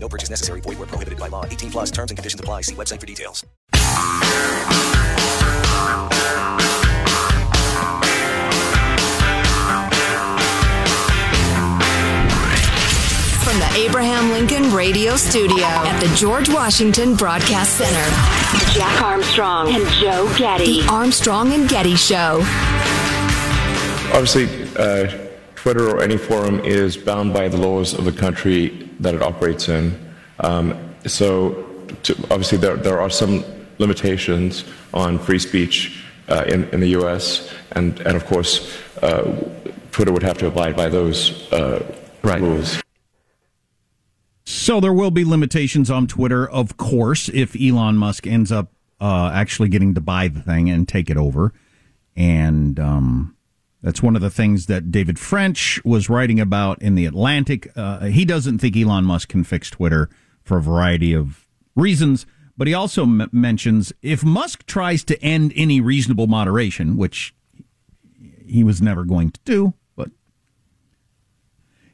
No purchase necessary. Void where prohibited by law. 18 plus terms and conditions apply. See website for details. From the Abraham Lincoln Radio Studio at the George Washington Broadcast Center, Jack Armstrong and Joe Getty. The Armstrong and Getty Show. Obviously, uh, Twitter or any forum is bound by the laws of the country that it operates in. Um, so, to, obviously, there, there are some limitations on free speech uh, in, in the U.S., and, and of course, uh, Twitter would have to abide by those uh, right. rules. So there will be limitations on Twitter, of course, if Elon Musk ends up uh, actually getting to buy the thing and take it over. And um, that's one of the things that David French was writing about in the Atlantic. Uh, he doesn't think Elon Musk can fix Twitter for a variety of reasons, but he also m- mentions if Musk tries to end any reasonable moderation, which he was never going to do, but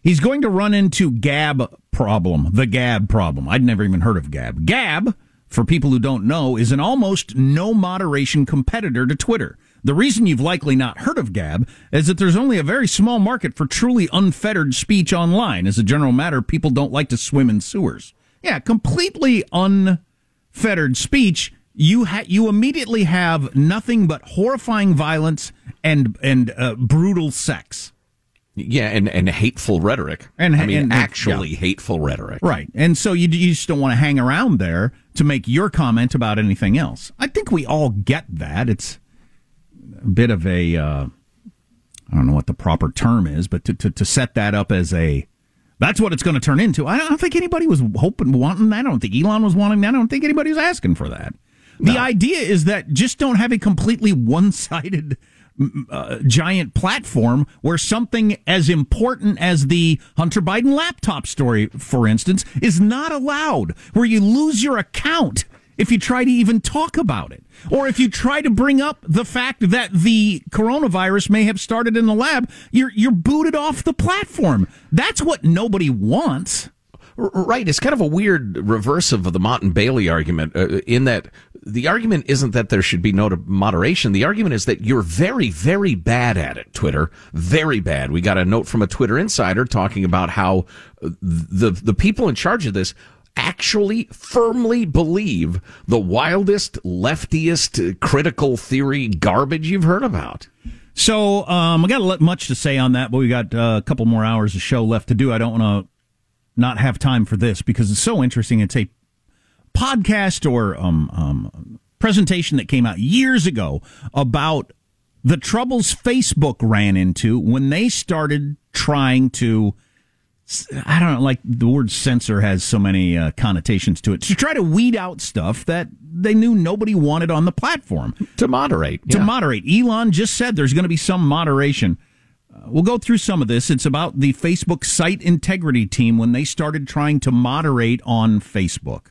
he's going to run into Gab problem, the Gab problem. I'd never even heard of Gab. Gab, for people who don't know, is an almost no moderation competitor to Twitter. The reason you've likely not heard of Gab is that there's only a very small market for truly unfettered speech online. As a general matter, people don't like to swim in sewers. Yeah, completely unfettered speech. You ha- you immediately have nothing but horrifying violence and and uh, brutal sex. Yeah, and, and hateful rhetoric. And I mean, and- actually yeah. hateful rhetoric. Right. And so you, you just don't want to hang around there to make your comment about anything else. I think we all get that. It's bit of a, uh, I don't know what the proper term is, but to, to, to set that up as a, that's what it's going to turn into. I don't think anybody was hoping, wanting that. I don't think Elon was wanting that. I don't think anybody was asking for that. The idea is that just don't have a completely one sided uh, giant platform where something as important as the Hunter Biden laptop story, for instance, is not allowed, where you lose your account if you try to even talk about it. Or if you try to bring up the fact that the coronavirus may have started in the lab, you're, you're booted off the platform. That's what nobody wants. Right. It's kind of a weird reverse of the Motte and Bailey argument uh, in that the argument isn't that there should be no moderation. The argument is that you're very, very bad at it, Twitter. Very bad. We got a note from a Twitter insider talking about how uh, the, the people in charge of this actually firmly believe the wildest, leftiest, uh, critical theory garbage you've heard about. So um, I got much to say on that, but we got uh, a couple more hours of show left to do. I don't want to not have time for this because it's so interesting. It's a podcast or um, um, presentation that came out years ago about the troubles Facebook ran into when they started trying to I don't know, like the word censor has so many uh, connotations to it. To try to weed out stuff that they knew nobody wanted on the platform. To moderate. To moderate. Elon just said there's going to be some moderation. Uh, we'll go through some of this. It's about the Facebook site integrity team when they started trying to moderate on Facebook.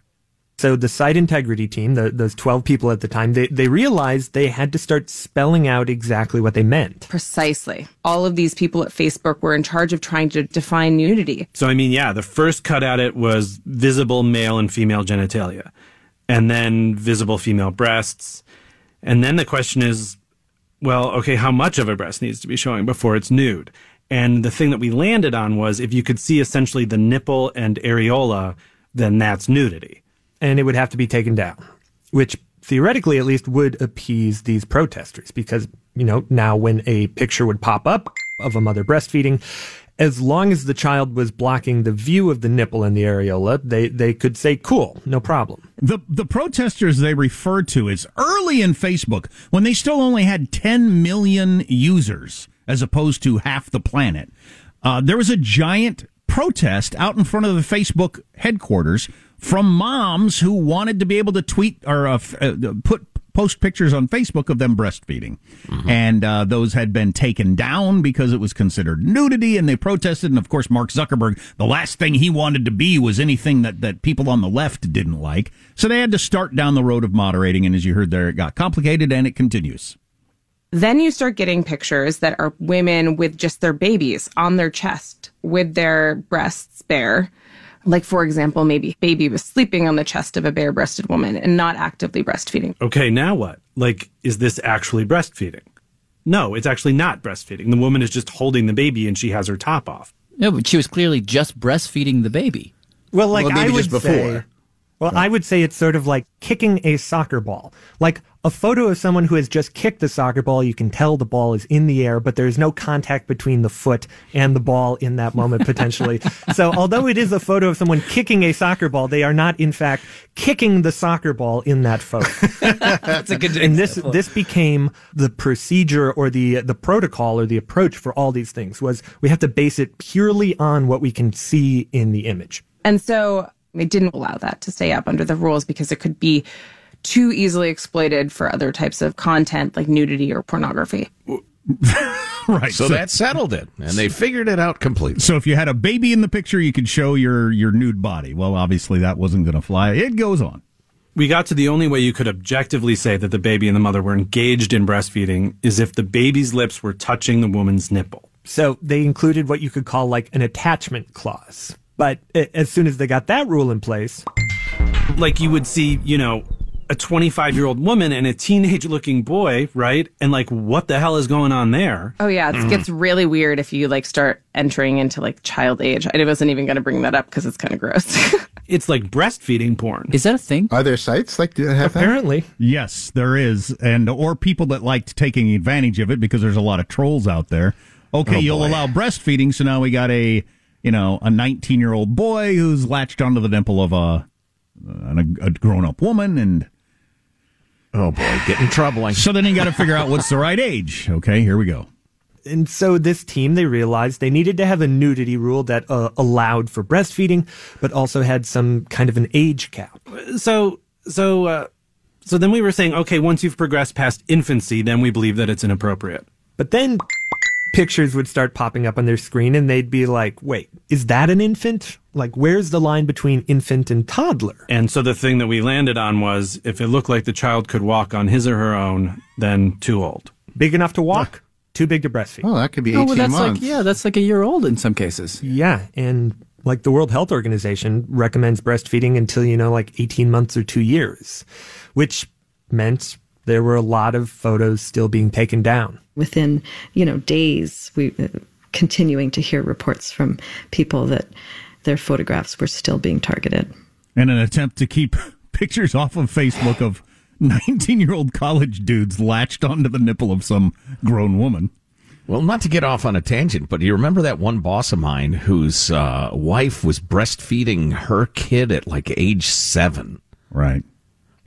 So the site integrity team, the, those 12 people at the time, they, they realized they had to start spelling out exactly what they meant. Precisely. All of these people at Facebook were in charge of trying to define nudity. So, I mean, yeah, the first cut at it was visible male and female genitalia, and then visible female breasts. And then the question is, well, okay, how much of a breast needs to be showing before it's nude? And the thing that we landed on was if you could see essentially the nipple and areola, then that's nudity and it would have to be taken down, which theoretically at least would appease these protesters because, you know, now when a picture would pop up of a mother breastfeeding, as long as the child was blocking the view of the nipple and the areola, they, they could say, cool, no problem. The, the protesters they refer to is early in Facebook when they still only had 10 million users as opposed to half the planet. Uh, there was a giant protest out in front of the Facebook headquarters from moms who wanted to be able to tweet or uh, uh, put post pictures on Facebook of them breastfeeding. Mm-hmm. And uh, those had been taken down because it was considered nudity and they protested. And of course, Mark Zuckerberg, the last thing he wanted to be was anything that, that people on the left didn't like. So they had to start down the road of moderating. And as you heard there, it got complicated and it continues. Then you start getting pictures that are women with just their babies on their chest with their breasts bare like, for example, maybe baby was sleeping on the chest of a bare breasted woman and not actively breastfeeding. Okay, now what? Like, is this actually breastfeeding? No, it's actually not breastfeeding. The woman is just holding the baby and she has her top off. No, but she was clearly just breastfeeding the baby. Well, like well, I would say, well, I would say it's sort of like kicking a soccer ball. Like a photo of someone who has just kicked the soccer ball, you can tell the ball is in the air, but there's no contact between the foot and the ball in that moment potentially. so although it is a photo of someone kicking a soccer ball, they are not in fact kicking the soccer ball in that photo. That's a good And this this became the procedure or the the protocol or the approach for all these things was we have to base it purely on what we can see in the image. And so they didn't allow that to stay up under the rules because it could be too easily exploited for other types of content like nudity or pornography. right. So, so, that settled it, and they figured it out completely. So if you had a baby in the picture, you could show your your nude body. Well, obviously that wasn't going to fly. It goes on. We got to the only way you could objectively say that the baby and the mother were engaged in breastfeeding is if the baby's lips were touching the woman's nipple. So they included what you could call like an attachment clause. But as soon as they got that rule in place, like you would see, you know, a 25 year old woman and a teenage looking boy, right? And like, what the hell is going on there? Oh, yeah. It mm. gets really weird if you like start entering into like child age. I wasn't even going to bring that up because it's kind of gross. it's like breastfeeding porn. Is that a thing? Are there sites like that have Apparently. That? Yes, there is. And, or people that liked taking advantage of it because there's a lot of trolls out there. Okay, oh, you'll allow breastfeeding. So now we got a, you know, a 19 year old boy who's latched onto the dimple of a, a, a grown up woman and Oh boy, getting troubling. So then you got to figure out what's the right age. Okay, here we go. And so this team, they realized they needed to have a nudity rule that uh, allowed for breastfeeding, but also had some kind of an age cap. So, so, uh, so then we were saying, okay, once you've progressed past infancy, then we believe that it's inappropriate. But then pictures would start popping up on their screen and they'd be like, wait, is that an infant? Like, where's the line between infant and toddler? And so the thing that we landed on was if it looked like the child could walk on his or her own, then too old. Big enough to walk, too big to breastfeed. Oh, that could be 18 oh, well, that's months. Like, yeah, that's like a year old in some cases. Yeah. And like the World Health Organization recommends breastfeeding until, you know, like 18 months or two years, which meant there were a lot of photos still being taken down. Within, you know, days, we uh, continuing to hear reports from people that their photographs were still being targeted. In an attempt to keep pictures off of Facebook of 19 year old college dudes latched onto the nipple of some grown woman. Well, not to get off on a tangent, but do you remember that one boss of mine whose uh, wife was breastfeeding her kid at like age seven? Right.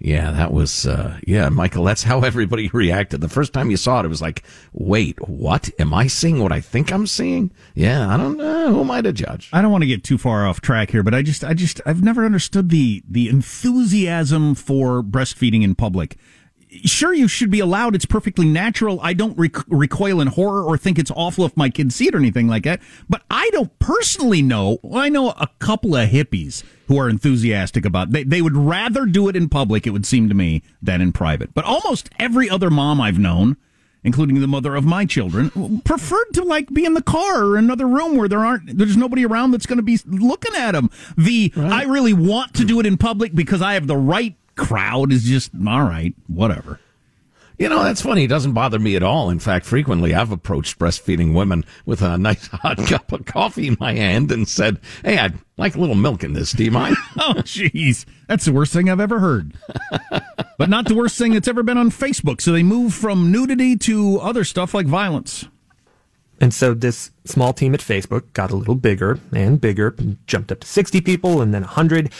Yeah, that was, uh, yeah, Michael, that's how everybody reacted. The first time you saw it, it was like, wait, what? Am I seeing what I think I'm seeing? Yeah, I don't know. Who am I to judge? I don't want to get too far off track here, but I just, I just, I've never understood the, the enthusiasm for breastfeeding in public sure you should be allowed. It's perfectly natural. I don't rec- recoil in horror or think it's awful if my kids see it or anything like that. But i don't personally know well, i know a couple of hippies who are enthusiastic about they, they would rather do it in public it would seem to me than in private. But almost every other mom i've known including the mother of my children preferred to like be in the car or another room where there aren't there's nobody around that's going to be looking at them the right. i really want to do it in public because i have the right crowd is just all right, whatever. You know, that's funny. It doesn't bother me at all. In fact, frequently I've approached breastfeeding women with a nice hot cup of coffee in my hand and said, Hey, I'd like a little milk in this. Do you mind? oh, jeez. That's the worst thing I've ever heard. but not the worst thing that's ever been on Facebook. So they move from nudity to other stuff like violence. And so this small team at Facebook got a little bigger and bigger, and jumped up to 60 people and then 100.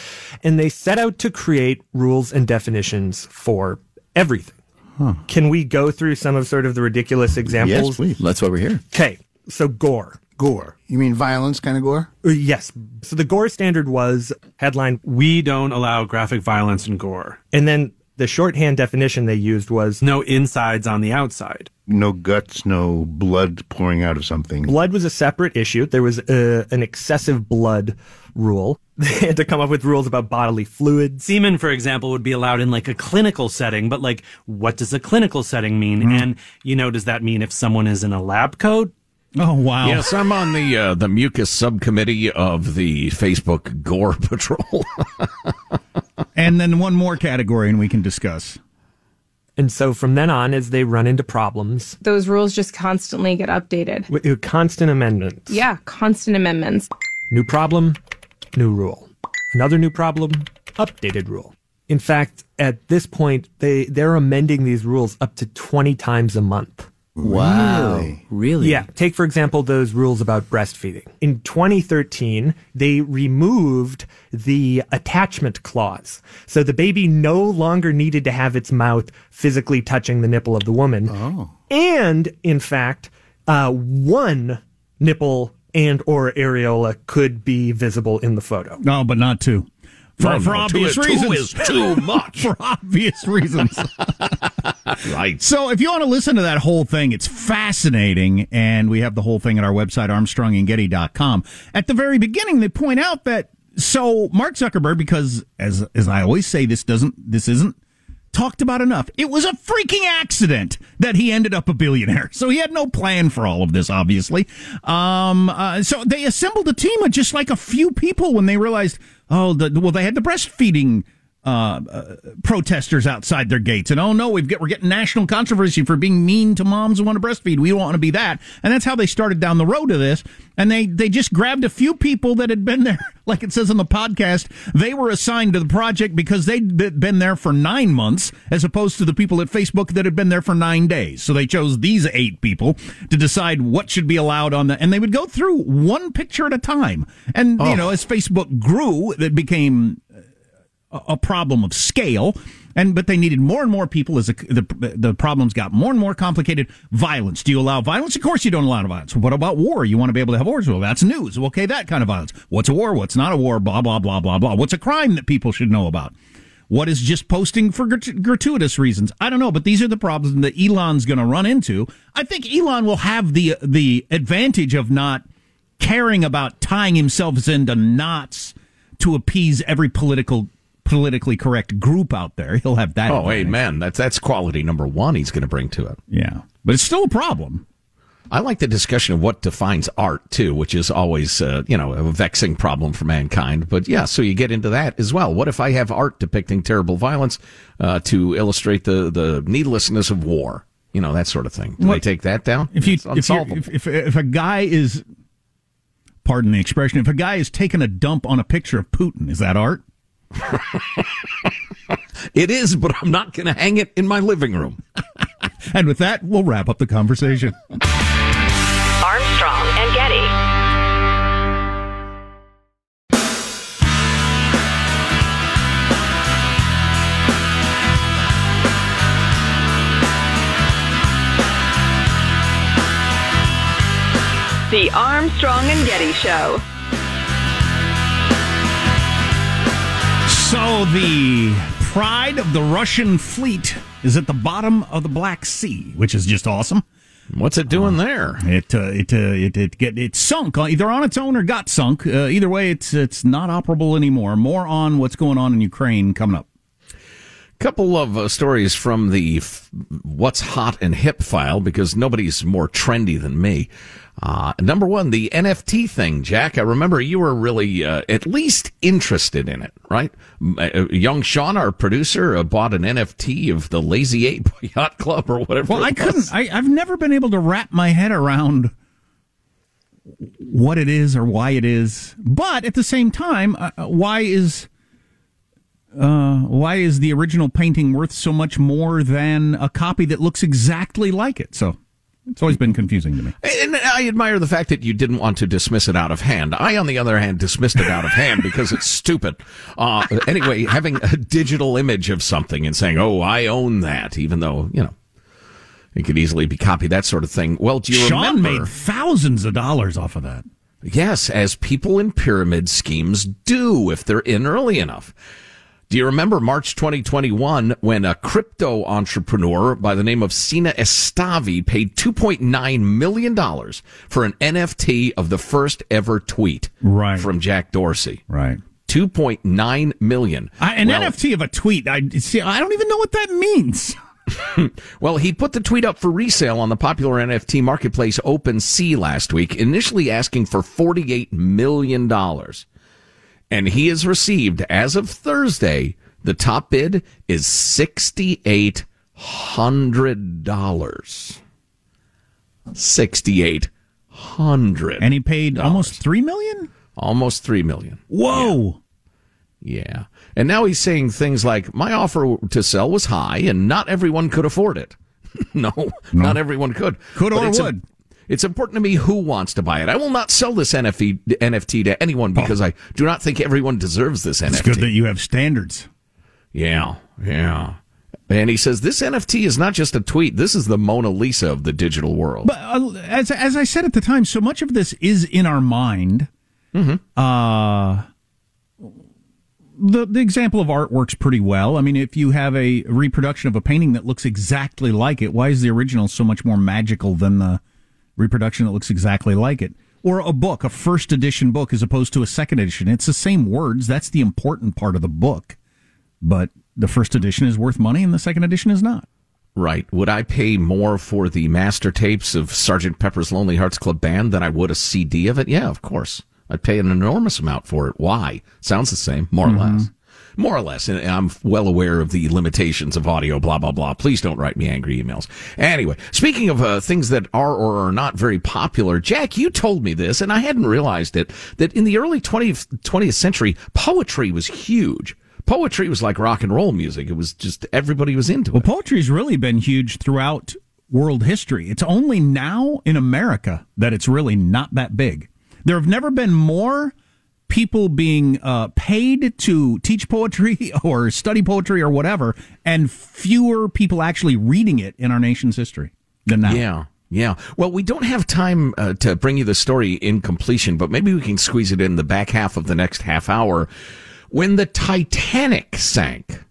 And they set out to create rules and definitions for everything. Huh. Can we go through some of sort of the ridiculous examples? Yes, please. That's why we're here. Okay. So gore. Gore. You mean violence kind of gore? Uh, yes. So the gore standard was headline We don't allow graphic violence and gore. And then the shorthand definition they used was no insides on the outside. No guts, no blood pouring out of something. Blood was a separate issue. There was a, uh, an excessive blood rule. They had to come up with rules about bodily fluids. Semen, for example, would be allowed in like a clinical setting, but like, what does a clinical setting mean? Mm. And, you know, does that mean if someone is in a lab coat? Oh wow! Yes, I'm on the uh, the mucus subcommittee of the Facebook Gore Patrol. and then one more category, and we can discuss. And so from then on, as they run into problems, those rules just constantly get updated. With constant amendments. Yeah, constant amendments. New problem, new rule. Another new problem, updated rule. In fact, at this point, they, they're amending these rules up to 20 times a month. Wow. Really? really? Yeah. Take, for example, those rules about breastfeeding. In 2013, they removed the attachment clause. So the baby no longer needed to have its mouth physically touching the nipple of the woman. Oh. And, in fact, uh, one nipple and or areola could be visible in the photo. No, but not two. For, no, for no, obvious two, reasons. Two is too much. for obvious reasons. right. So if you want to listen to that whole thing, it's fascinating. And we have the whole thing at our website, armstrongandgetty.com. At the very beginning, they point out that so Mark Zuckerberg, because as as I always say, this doesn't this isn't talked about enough. It was a freaking accident that he ended up a billionaire. So he had no plan for all of this, obviously. Um, uh, so they assembled a team of just like a few people when they realized, oh, the, well, they had the breastfeeding uh, uh, protesters outside their gates. And oh no, we've get, we're getting national controversy for being mean to moms who want to breastfeed. We don't want to be that. And that's how they started down the road to this. And they, they just grabbed a few people that had been there, like it says on the podcast. They were assigned to the project because they'd been there for nine months, as opposed to the people at Facebook that had been there for nine days. So they chose these eight people to decide what should be allowed on the, and they would go through one picture at a time. And, oh. you know, as Facebook grew, it became a problem of scale and but they needed more and more people as the, the, the problems got more and more complicated. Violence. Do you allow violence? Of course you don't allow violence. What about war? You want to be able to have wars? Well that's news. Okay that kind of violence. What's a war? What's not a war? Blah blah blah blah blah. What's a crime that people should know about? What is just posting for grat- gratuitous reasons? I don't know but these are the problems that elon's going to run into. I think elon will have the the advantage of not caring about tying himself into knots to appease every political politically correct group out there. He'll have that. Oh, amen. That's that's quality number one. He's going to bring to it. Yeah, but it's still a problem. I like the discussion of what defines art too, which is always, uh, you know, a vexing problem for mankind. But yeah, so you get into that as well. What if I have art depicting terrible violence uh, to illustrate the the needlessness of war? You know, that sort of thing. Do What- they take that down? If you, It's if, if, if if a guy is, pardon the expression, if a guy is taking a dump on a picture of Putin, is that art? it is, but I'm not going to hang it in my living room. and with that, we'll wrap up the conversation. Armstrong and Getty. The Armstrong and Getty Show. So the pride of the Russian fleet is at the bottom of the Black Sea, which is just awesome. What's it doing there? It uh, it, uh, it it get it sunk uh, either on its own or got sunk. Uh, either way, it's it's not operable anymore. More on what's going on in Ukraine coming up. Couple of uh, stories from the f- what's hot and hip file because nobody's more trendy than me. Uh, number one, the NFT thing, Jack. I remember you were really uh, at least interested in it, right? Uh, young Sean, our producer, uh, bought an NFT of the Lazy Ape Yacht Club or whatever. Well, I couldn't. I, I've never been able to wrap my head around what it is or why it is. But at the same time, uh, uh, why is uh, why is the original painting worth so much more than a copy that looks exactly like it? So it's always been confusing to me. And I admire the fact that you didn't want to dismiss it out of hand. I, on the other hand, dismissed it out of hand because it's stupid. Uh, anyway, having a digital image of something and saying, "Oh, I own that," even though you know it could easily be copied, that sort of thing. Well, do you Sean remember? made thousands of dollars off of that. Yes, as people in pyramid schemes do if they're in early enough. Do you remember March 2021 when a crypto entrepreneur by the name of Sina Estavi paid $2.9 million for an NFT of the first ever tweet right. from Jack Dorsey? Right. 2.9 million. I, an Well- NFT of a tweet. I see. I don't even know what that means. well, he put the tweet up for resale on the popular NFT marketplace OpenSea last week, initially asking for $48 million. And he has received, as of Thursday, the top bid is $6,800. 6800 And he paid almost three million. Almost three million. Whoa. Yeah. And now he's saying things like, my offer to sell was high and not everyone could afford it. no, not everyone could. Could But or would. It's important to me who wants to buy it. I will not sell this NFT, NFT to anyone because I do not think everyone deserves this It's NFT. It's good that you have standards. Yeah, yeah. And he says this NFT is not just a tweet. This is the Mona Lisa of the digital world. But uh, as as I said at the time, so much of this is in our mind. Uh, the the example of art works pretty well. I mean, if you have a reproduction of a painting that looks exactly like it, why is the original so much more magical than the reproduction that looks exactly like it? Or a book, a first edition book, as opposed to a second edition. It's the same words. That's the important part of the book. But the first edition is worth money, and the second edition is not. Right. Would I pay more for the master tapes of Sergeant Pepper's Lonely Hearts Club Band than I would a CD of it? Yeah, of course. I'd pay an enormous amount for it. Why? Sounds the same, more or mm-hmm. less. More or less. And I'm well aware of the limitations of audio, blah, blah, blah. Please don't write me angry emails. Anyway, speaking of uh, things that are or are not very popular, Jack, you told me this, and I hadn't realized it, that in the early 20th, 20th century, poetry was huge. Poetry was like rock and roll music. It was just everybody was into it. Well, poetry's really been huge throughout world history. It's only now in America that it's really not that big. There have never been more people being uh, paid to teach poetry or study poetry or whatever, and fewer people actually reading it in our nation's history than now. Yeah. Yeah. Well, we don't have time uh, to bring you the story in completion, but maybe we can squeeze it in the back half of the next half hour. When the Titanic sank,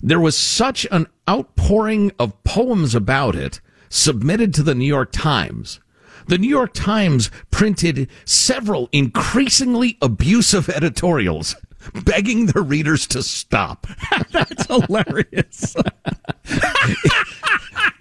there was such an outpouring of poems about it submitted to the New York Times. The New York Times printed several increasingly abusive editorials begging their readers to stop. That's hilarious.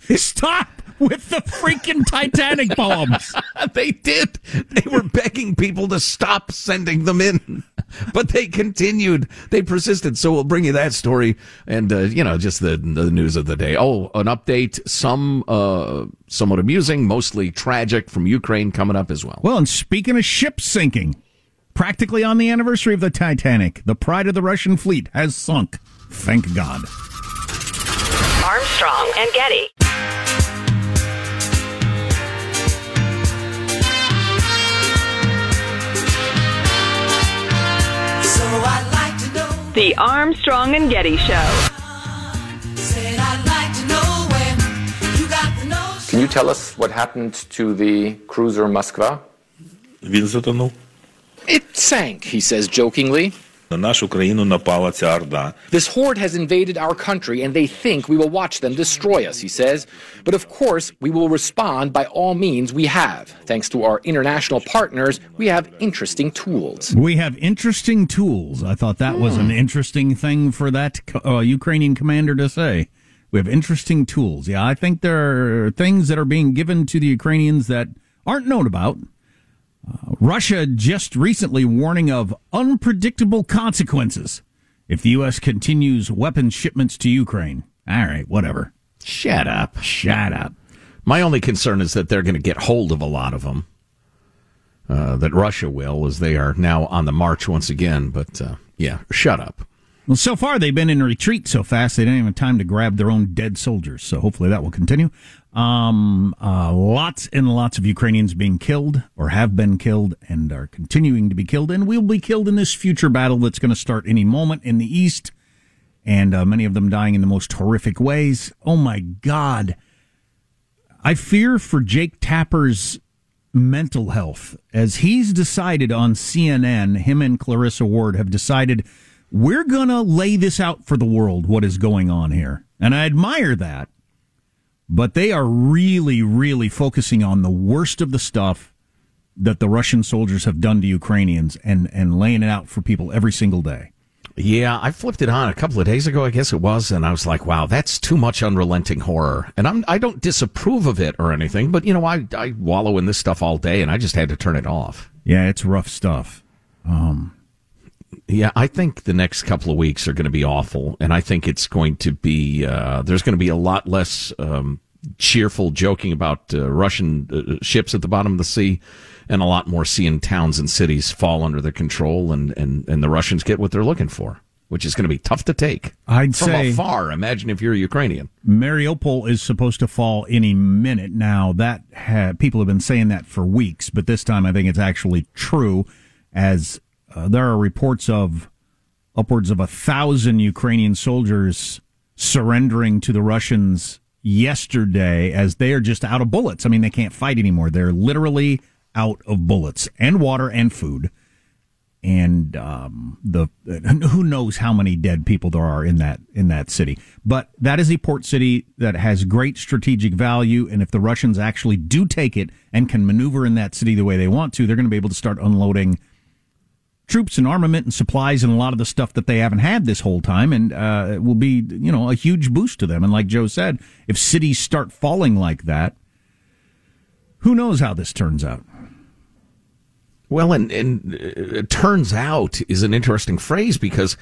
Stop with the freaking Titanic poems. they did. They were begging people to stop sending them in, but they continued. They persisted. So we'll bring you that story and uh, you know just the the news of the day. Oh, an update, some uh, somewhat amusing, mostly tragic from Ukraine coming up as well. Well, and speaking of ships sinking, practically on the anniversary of the Titanic, the pride of the Russian fleet has sunk. Thank God. Armstrong and Getty. like to know, The Armstrong and Getty Show. said I'd like to know when you got the nose. Can you tell us what happened to the cruiser Moskva? Він затонув. It sank, he says jokingly. This horde has invaded our country and they think we will watch them destroy us, he says. But of course, we will respond by all means we have. Thanks to our international partners, we have interesting tools. We have interesting tools. I thought that mm. was an hmm. interesting thing for that uh, Ukrainian commander to say. We have interesting tools. Yeah, I think there are things that are being given to the Ukrainians that aren't known about. Uh, Russia just recently warning of unpredictable consequences if the U.S. continues weapons shipments to Ukraine. All right, whatever. Shut up. Shut up. My only concern is that they're going to get hold of a lot of them. Uh, that Russia will, as they are now on the march once again. But uh, yeah, shut up. Well, so far they've been in retreat so fast they didn't even have time to grab their own dead soldiers. So hopefully that will continue. Um, uh, lots and lots of Ukrainians being killed or have been killed and are continuing to be killed and will be killed in this future battle that's going to start any moment in the east. And uh, many of them dying in the most horrific ways. Oh my God. I fear for Jake Tapper's mental health as he's decided on CNN, him and Clarissa Ward have decided we're going to lay this out for the world what is going on here. And I admire that. But they are really, really focusing on the worst of the stuff that the Russian soldiers have done to Ukrainians and, and laying it out for people every single day. Yeah, I flipped it on a couple of days ago, I guess it was, and I was like, "Wow, that's too much unrelenting horror." And I'm I don't disapprove of it or anything, but you know, I I wallow in this stuff all day, and I just had to turn it off. Yeah, it's rough stuff. Um, yeah, I think the next couple of weeks are going to be awful, and I think it's going to be uh, there's going to be a lot less um, cheerful joking about uh, Russian uh, ships at the bottom of the sea, and a lot more seeing towns and cities fall under their control, and and and the Russians get what they're looking for, which is going to be tough to take. I'd from say afar. Imagine if you're a Ukrainian. Mariupol is supposed to fall any minute now. That ha- people have been saying that for weeks, but this time I think it's actually true. As uh, there are reports of upwards of a thousand Ukrainian soldiers surrendering to the Russians yesterday, as they are just out of bullets. I mean, they can't fight anymore. They're literally out of bullets and water and food and um, the who knows how many dead people there are in that in that city. But that is a port city that has great strategic value, and if the Russians actually do take it and can maneuver in that city the way they want to, they're going to be able to start unloading troops and armament and supplies and a lot of the stuff that they haven't had this whole time, and uh, it will be you know a huge boost to them. And like Joe said, if cities start falling like that, who knows how this turns out. Well, and, and it turns out is an interesting phrase because,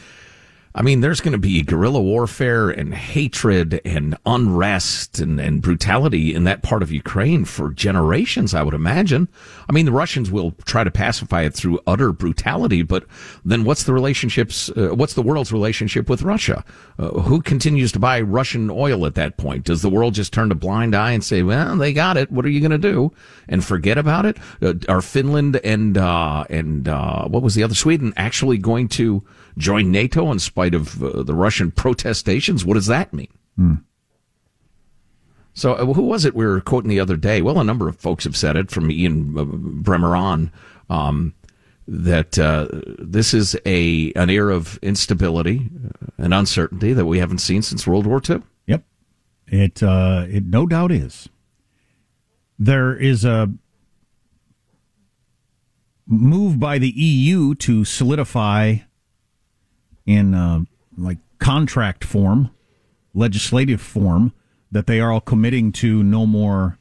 I mean, there's going to be guerrilla warfare and hatred and unrest and, and brutality in that part of Ukraine for generations, I would imagine. I mean, the Russians will try to pacify it through utter brutality, but then what's the relationships, uh, what's the world's relationship with Russia? Uh, who continues to buy Russian oil at that point? Does the world just turn a blind eye and say, well, they got it. What are you going to do? And forget about it? Uh, are Finland and, uh, and, uh, what was the other Sweden actually going to join NATO in spite of uh, the Russian protestations? What does that mean? Hmm. So, uh, who was it we were quoting the other day? Well, a number of folks have said it, from Ian uh, Bremmer on, um, that uh, this is a an era of instability uh, and uncertainty that we haven't seen since World War II. Yep, it uh, it no doubt is. There is a move by the EU to solidify in uh, like contract form, legislative form, that they are all committing to no more.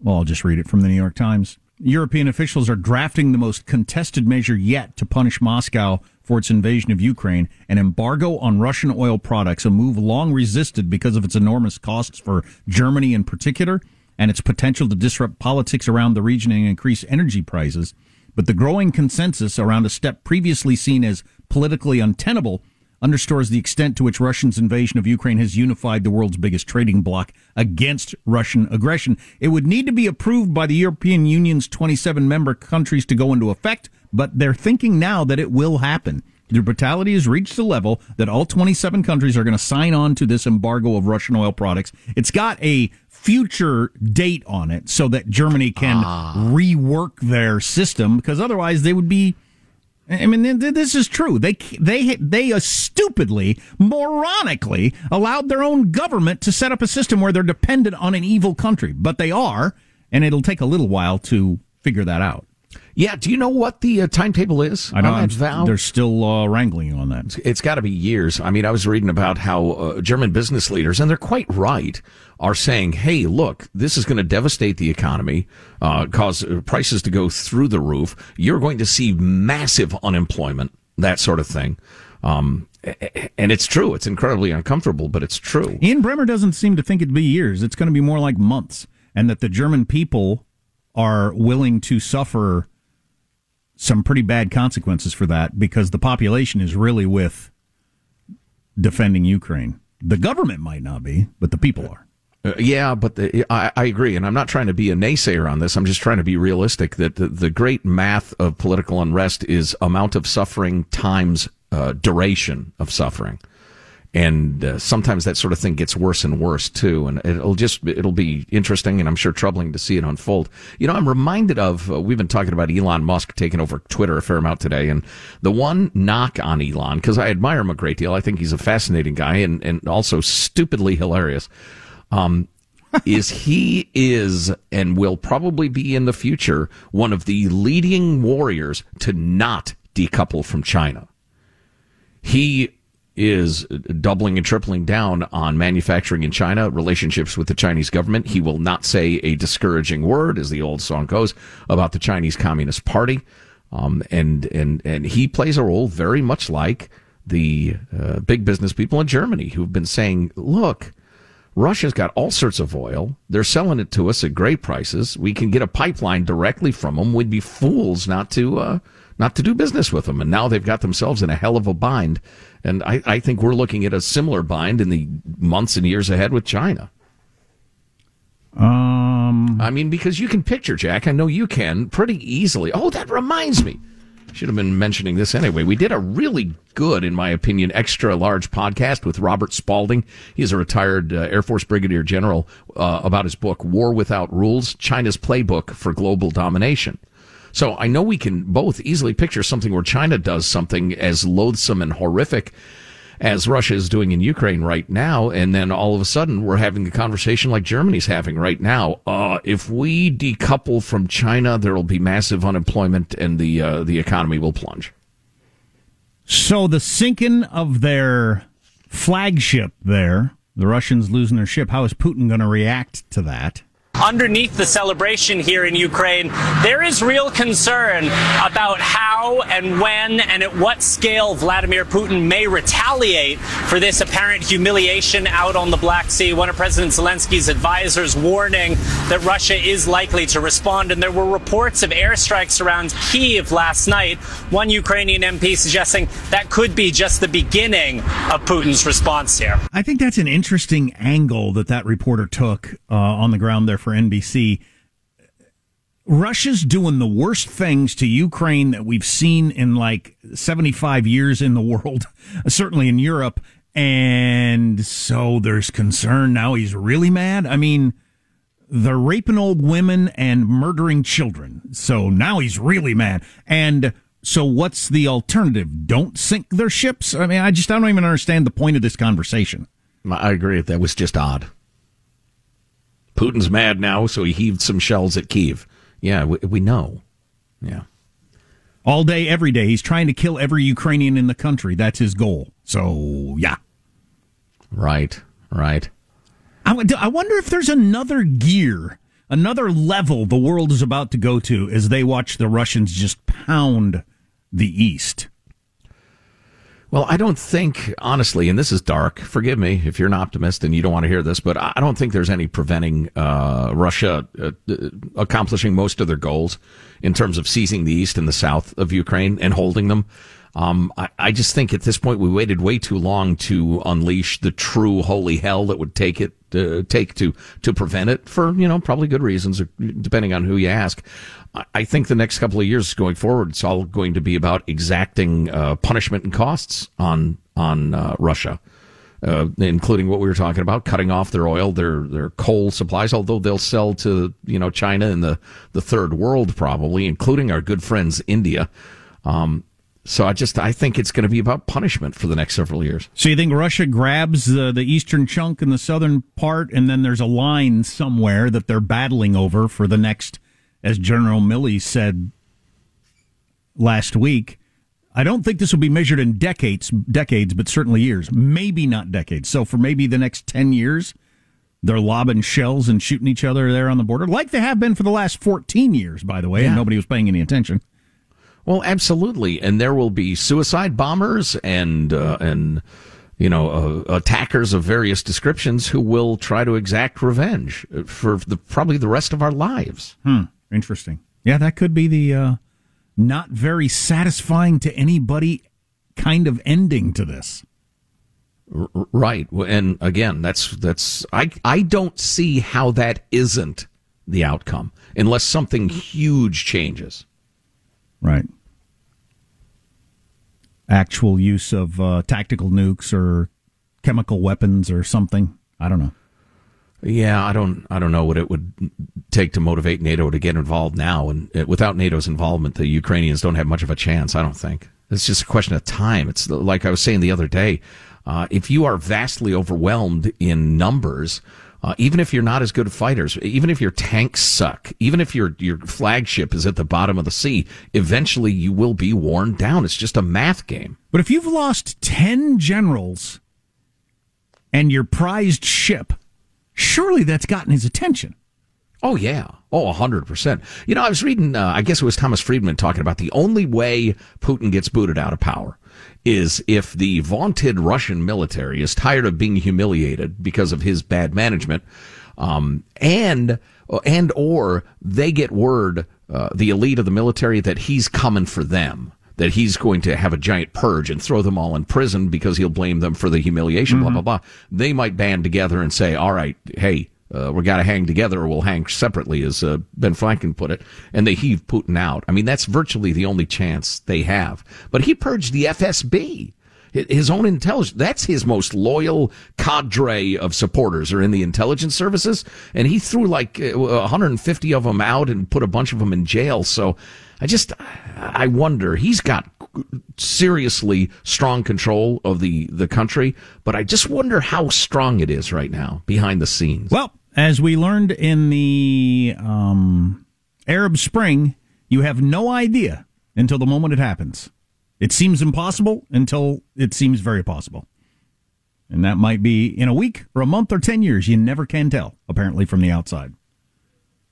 Well, I'll just read it from the New York Times. European officials are drafting the most contested measure yet to punish Moscow for its invasion of Ukraine, an embargo on Russian oil products, a move long resisted because of its enormous costs for Germany in particular and its potential to disrupt politics around the region and increase energy prices. But the growing consensus around a step previously seen as politically untenable underscores the extent to which Russia's invasion of Ukraine has unified the world's biggest trading bloc against Russian aggression. It would need to be approved by the European Union's 27 member countries to go into effect, but they're thinking now that it will happen. Their brutality has reached a level that all 27 countries are going to sign on to this embargo of Russian oil products. It's got a future date on it so that Germany can ah. rework their system because otherwise they would be I mean, th- th- this is true. They they they stupidly, moronically allowed their own government to set up a system where they're dependent on an evil country, but they are, and it'll take a little while to figure that out. Yeah, do you know what the uh, timetable is? I know on vow? they're still uh, wrangling on that. It's, it's got to be years. I mean, I was reading about how uh, German business leaders, and they're quite right, are saying, "Hey, look, this is going to devastate the economy, uh, cause uh, prices to go through the roof. You're going to see massive unemployment, that sort of thing." Um, and it's true. It's incredibly uncomfortable, but it's true. Ian Bremmer doesn't seem to think it'd be years. It's going to be more like months, and that the German people are willing to suffer some pretty bad consequences for that because the population is really with defending Ukraine. The government might not be, but the people are. Uh, yeah, but the, I, I agree, and I'm not trying to be a naysayer on this. I'm just trying to be realistic. That the, the great math of political unrest is amount of suffering times uh, duration of suffering, and uh, sometimes that sort of thing gets worse and worse too. And it'll just it'll be interesting, and I'm sure troubling to see it unfold. You know, I'm reminded of uh, we've been talking about Elon Musk taking over Twitter a fair amount today, and the one knock on Elon because I admire him a great deal. I think he's a fascinating guy and and also stupidly hilarious um, is he is and will probably be in the future one of the leading warriors to not decouple from China. He is doubling and tripling down on manufacturing in China, relationships with the Chinese government. He will not say a discouraging word, as the old song goes, about the Chinese Communist Party. Um, and, and, and he plays a role very much like the uh, big business people in Germany who've been saying, look, Russia's got all sorts of oil. They're selling it to us at great prices. We can get a pipeline directly from them. We'd be fools not to uh, not to do business with them. And now they've got themselves in a hell of a bind. And I, I think we're looking at a similar bind in the months and years ahead with China. Um, I mean, because you can picture, Jack. I know you can pretty easily. Oh, that reminds me. Should have been mentioning this anyway. We did a really good, in my opinion, extra large podcast with Robert Spalding. He's a retired uh, Air Force Brigadier General uh, about his book, War Without Rules China's Playbook for Global Domination. So I know we can both easily picture something where China does something as loathsome and horrific as Russia is doing in Ukraine right now, and then all of a sudden we're having a conversation like Germany's having right now. Uh, if we decouple from China, there will be massive unemployment and the uh, the economy will plunge. So the sinking of their flagship there, the Russians losing their ship, how is Putin going to react to that? Underneath the celebration here in Ukraine, there is real concern about how and when and at what scale Vladimir Putin may retaliate for this apparent humiliation out on the Black Sea. One of President Zelensky's advisors warning that Russia is likely to respond. And there were reports of airstrikes around Kiev last night. One Ukrainian MP suggesting that could be just the beginning of Putin's response here. I think that's an interesting angle that that reporter took uh, on the ground there for NBC. Russia's doing the worst things to Ukraine that we've seen in like 75 years in the world, certainly in Europe. And so there's concern now he's really mad. I mean, they're raping old women and murdering children. So now he's really mad. And so what's the alternative? Don't sink their ships? I mean, I just I don't even understand the point of this conversation. I agree. That was just odd. Putin's mad now, so he heaved some shells at Kiev. Yeah, we, we know. Yeah. All day, every day. He's trying to kill every Ukrainian in the country. That's his goal. So, yeah. Right, right. I, I wonder if there's another gear, another level the world is about to go to as they watch the Russians just pound the East. Well, I don't think, honestly, and this is dark. Forgive me if you're an optimist and you don't want to hear this, but I don't think there's any preventing uh, Russia uh, accomplishing most of their goals in terms of seizing the east and the south of Ukraine and holding them. Um, I, I just think at this point we waited way too long to unleash the true holy hell that would take it uh, take to to prevent it for you know probably good reasons, depending on who you ask. I- think the next couple of years going forward, it's all going to be about exacting uh, punishment and costs on on uh, Russia. Uh, including what we were talking about, cutting off their oil, their their coal supplies. Although they'll sell to you know China and the the third world probably, including our good friends India. Um, so I just I think it's going to be about punishment for the next several years. So you think Russia grabs the, the eastern chunk and the southern part, and then there's a line somewhere that they're battling over for the next, as General Milley said last week. I don't think this will be measured in decades, decades, but certainly years. Maybe not decades. So for maybe the next ten years, they're lobbing shells and shooting each other there on the border, like they have been for the last fourteen years, by the way, and nobody was paying any attention. Well, absolutely, and there will be suicide bombers and uh, and you know uh, attackers of various descriptions who will try to exact revenge for the, probably the rest of our lives. Hmm. Interesting. Yeah, that could be the uh, not very satisfying to anybody kind of ending to this. R- right, and again, that's that's I I don't see how that isn't the outcome unless something huge changes. Right. Actual use of uh, tactical nukes or chemical weapons or something. I don't know. Yeah, I don't. I don't know what it would take to motivate NATO to get involved now, and uh, without NATO's involvement, the Ukrainians don't have much of a chance. I don't think it's just a question of time. It's like I was saying the other day. Uh, if you are vastly overwhelmed in numbers, uh, even if you're not as good fighters, even if your tanks suck, even if your your flagship is at the bottom of the sea, eventually you will be worn down. It's just a math game. But if you've lost 10 generals and your prized ship, surely that's gotten his attention. Oh yeah. Oh, hundred percent. You know, I was reading. Uh, I guess it was Thomas Friedman talking about the only way Putin gets booted out of power is if the vaunted Russian military is tired of being humiliated because of his bad management, um, and and or they get word, uh, the elite of the military, that he's coming for them. That he's going to have a giant purge and throw them all in prison because he'll blame them for the humiliation, blah, blah, blah. They might band together and say, all right, hey, uh, we got to hang together or we'll hang separately, as uh, Ben Franklin put it. And they heave Putin out. I mean, that's virtually the only chance they have. But he purged the FSB. His own intelligence, that's his most loyal cadre of supporters are in the intelligence services. And he threw like uh, 150 of them out and put a bunch of them in jail. So I just, I wonder, he's got seriously strong control of the, the country, but I just wonder how strong it is right now behind the scenes. Well, as we learned in the um, Arab Spring, you have no idea until the moment it happens. It seems impossible until it seems very possible. And that might be in a week or a month or 10 years. You never can tell, apparently, from the outside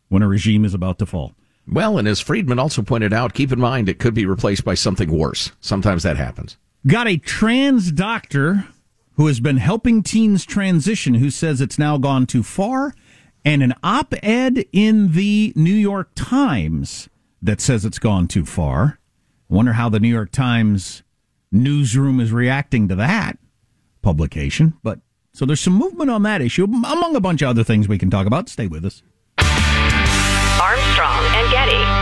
when a regime is about to fall. Well, and as Friedman also pointed out, keep in mind it could be replaced by something worse. Sometimes that happens. Got a trans doctor who has been helping teens transition who says it's now gone too far, and an op ed in the New York Times that says it's gone too far. Wonder how the New York Times newsroom is reacting to that publication. But so there's some movement on that issue, among a bunch of other things we can talk about. Stay with us. Armstrong and Getty.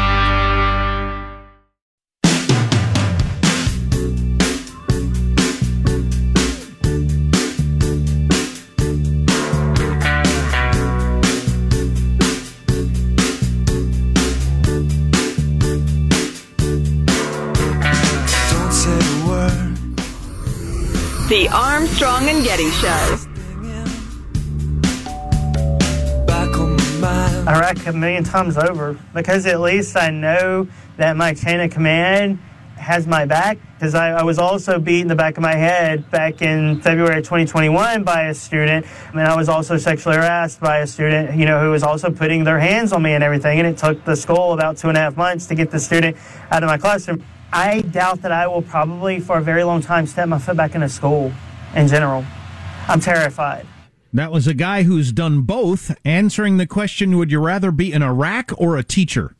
The Armstrong and Getty Show. Iraq a million times over because at least I know that my chain of command has my back because I, I was also beat in the back of my head back in February 2021 by a student. And I was also sexually harassed by a student, you know, who was also putting their hands on me and everything. And it took the school about two and a half months to get the student out of my classroom. I doubt that I will probably, for a very long time, step my foot back into school in general. I'm terrified. That was a guy who's done both, answering the question Would you rather be in Iraq or a teacher?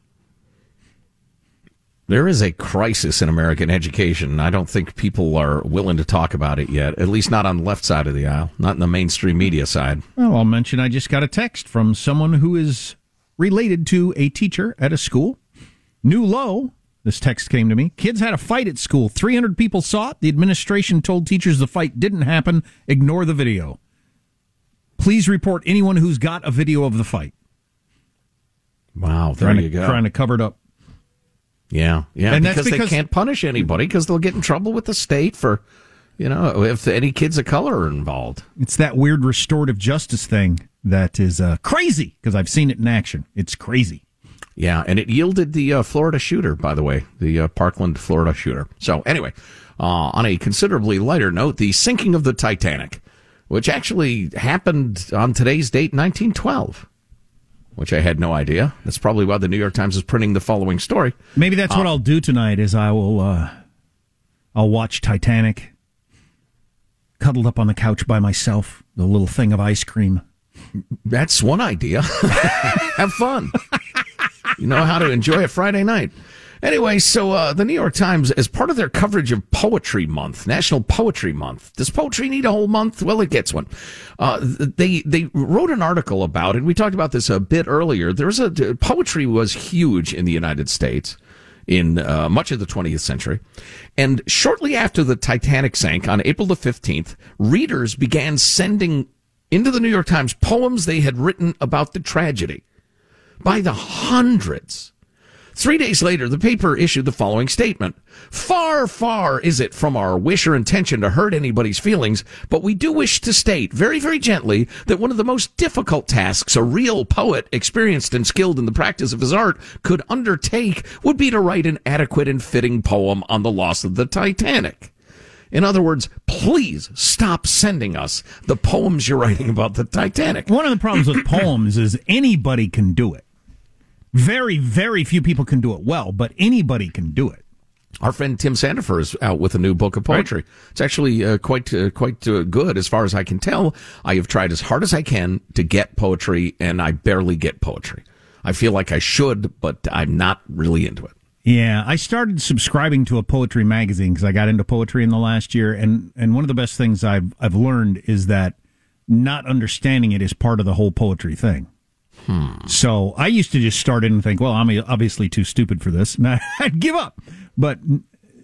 There is a crisis in American education. I don't think people are willing to talk about it yet, at least not on the left side of the aisle, not in the mainstream media side. Well, I'll mention I just got a text from someone who is related to a teacher at a school. New low. This text came to me. Kids had a fight at school. 300 people saw it. The administration told teachers the fight didn't happen. Ignore the video. Please report anyone who's got a video of the fight. Wow, there trying you to, go. Trying to cover it up. Yeah, yeah, And that's because, because- they can't punish anybody because they'll get in trouble with the state for, you know, if any kids of color are involved. It's that weird restorative justice thing that is uh, crazy because I've seen it in action. It's crazy. Yeah, and it yielded the uh, Florida shooter, by the way, the uh, Parkland, Florida shooter. So anyway, uh, on a considerably lighter note, the sinking of the Titanic, which actually happened on today's date, 1912. Which I had no idea. That's probably why the New York Times is printing the following story. Maybe that's what Uh, I'll do tonight. Is I will uh, I'll watch Titanic, cuddled up on the couch by myself, the little thing of ice cream. That's one idea. Have fun. you know how to enjoy a Friday night. Anyway, so uh, the New York Times, as part of their coverage of Poetry Month, National Poetry Month, does poetry need a whole month? Well, it gets one. Uh, they they wrote an article about it. We talked about this a bit earlier. There's a poetry was huge in the United States in uh, much of the 20th century, and shortly after the Titanic sank on April the 15th, readers began sending into the New York Times poems they had written about the tragedy by the hundreds. Three days later, the paper issued the following statement. Far, far is it from our wish or intention to hurt anybody's feelings, but we do wish to state very, very gently that one of the most difficult tasks a real poet, experienced and skilled in the practice of his art, could undertake would be to write an adequate and fitting poem on the loss of the Titanic. In other words, please stop sending us the poems you're writing about the Titanic. One of the problems with poems is anybody can do it. Very, very few people can do it well, but anybody can do it. Our friend Tim Sandefur is out with a new book of poetry. It's actually uh, quite uh, quite uh, good as far as I can tell. I have tried as hard as I can to get poetry, and I barely get poetry. I feel like I should, but I'm not really into it. Yeah, I started subscribing to a poetry magazine because I got into poetry in the last year, and and one of the best things I've I've learned is that not understanding it is part of the whole poetry thing. So I used to just start in and think, well, I'm obviously too stupid for this, and I'd give up. But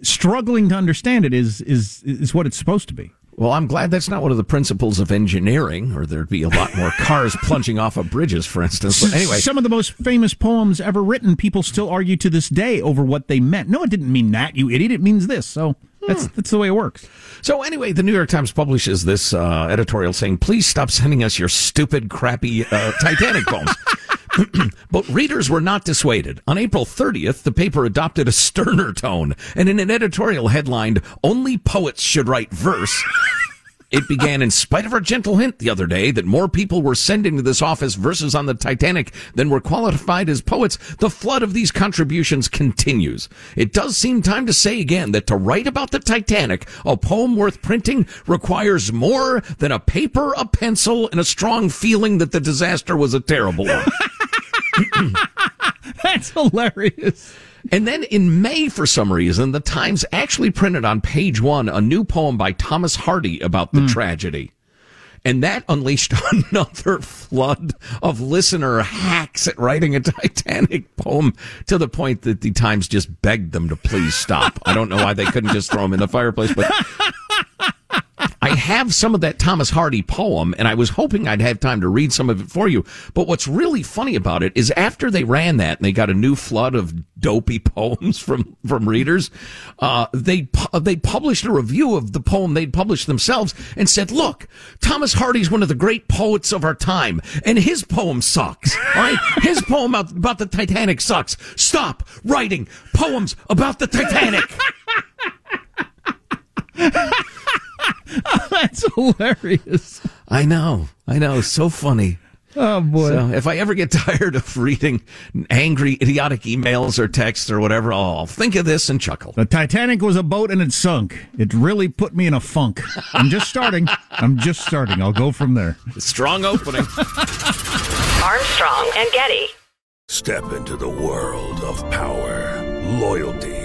struggling to understand it is is is what it's supposed to be. Well, I'm glad that's not one of the principles of engineering, or there'd be a lot more cars plunging off of bridges, for instance. But anyway, some of the most famous poems ever written, people still argue to this day over what they meant. No, it didn't mean that, you idiot. It means this. So that's that's the way it works. So anyway, the New York Times publishes this uh, editorial saying, "Please stop sending us your stupid, crappy uh, Titanic poems." but readers were not dissuaded. On April 30th, the paper adopted a sterner tone, and in an editorial headlined, "Only poets should write verse." It began in spite of our gentle hint the other day that more people were sending to this office verses on the Titanic than were qualified as poets. The flood of these contributions continues. It does seem time to say again that to write about the Titanic, a poem worth printing, requires more than a paper, a pencil, and a strong feeling that the disaster was a terrible one. That's hilarious. And then in May, for some reason, the Times actually printed on page one a new poem by Thomas Hardy about the hmm. tragedy. And that unleashed another flood of listener hacks at writing a Titanic poem to the point that the Times just begged them to please stop. I don't know why they couldn't just throw him in the fireplace, but I have some of that Thomas Hardy poem, and I was hoping I'd have time to read some of it for you. But what's really funny about it is after they ran that and they got a new flood of dopey poems from from readers, uh, they pu- they published a review of the poem they'd published themselves and said, "Look, Thomas Hardy's one of the great poets of our time, and his poem sucks. Right, his poem about, about the Titanic sucks. Stop writing poems about the Titanic." That's hilarious. I know. I know. So funny. Oh boy. So if I ever get tired of reading angry, idiotic emails or texts or whatever, I'll think of this and chuckle. The Titanic was a boat and it sunk. It really put me in a funk. I'm just starting. I'm just starting. I'll go from there. Strong opening. Armstrong and Getty. Step into the world of power, loyalty,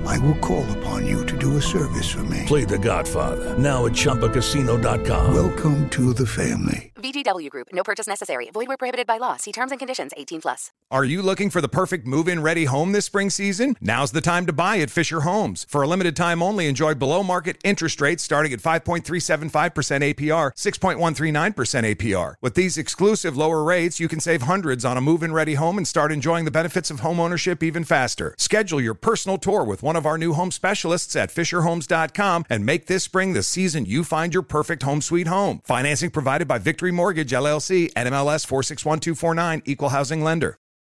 I will call upon you to do a service for me. Play The Godfather now at ChumbaCasino.com. Welcome to the family. VGW Group. No purchase necessary. Void where prohibited by law. See terms and conditions. 18 plus. Are you looking for the perfect move-in ready home this spring season? Now's the time to buy at Fisher Homes. For a limited time only, enjoy below market interest rates starting at 5.375% APR, 6.139% APR. With these exclusive lower rates, you can save hundreds on a move-in ready home and start enjoying the benefits of home ownership even faster. Schedule your personal tour with one of our new home specialists at fisherhomes.com and make this spring the season you find your perfect home sweet home. Financing provided by Victory Mortgage LLC, NMLS 461249, Equal Housing Lender.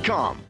Indeed.com.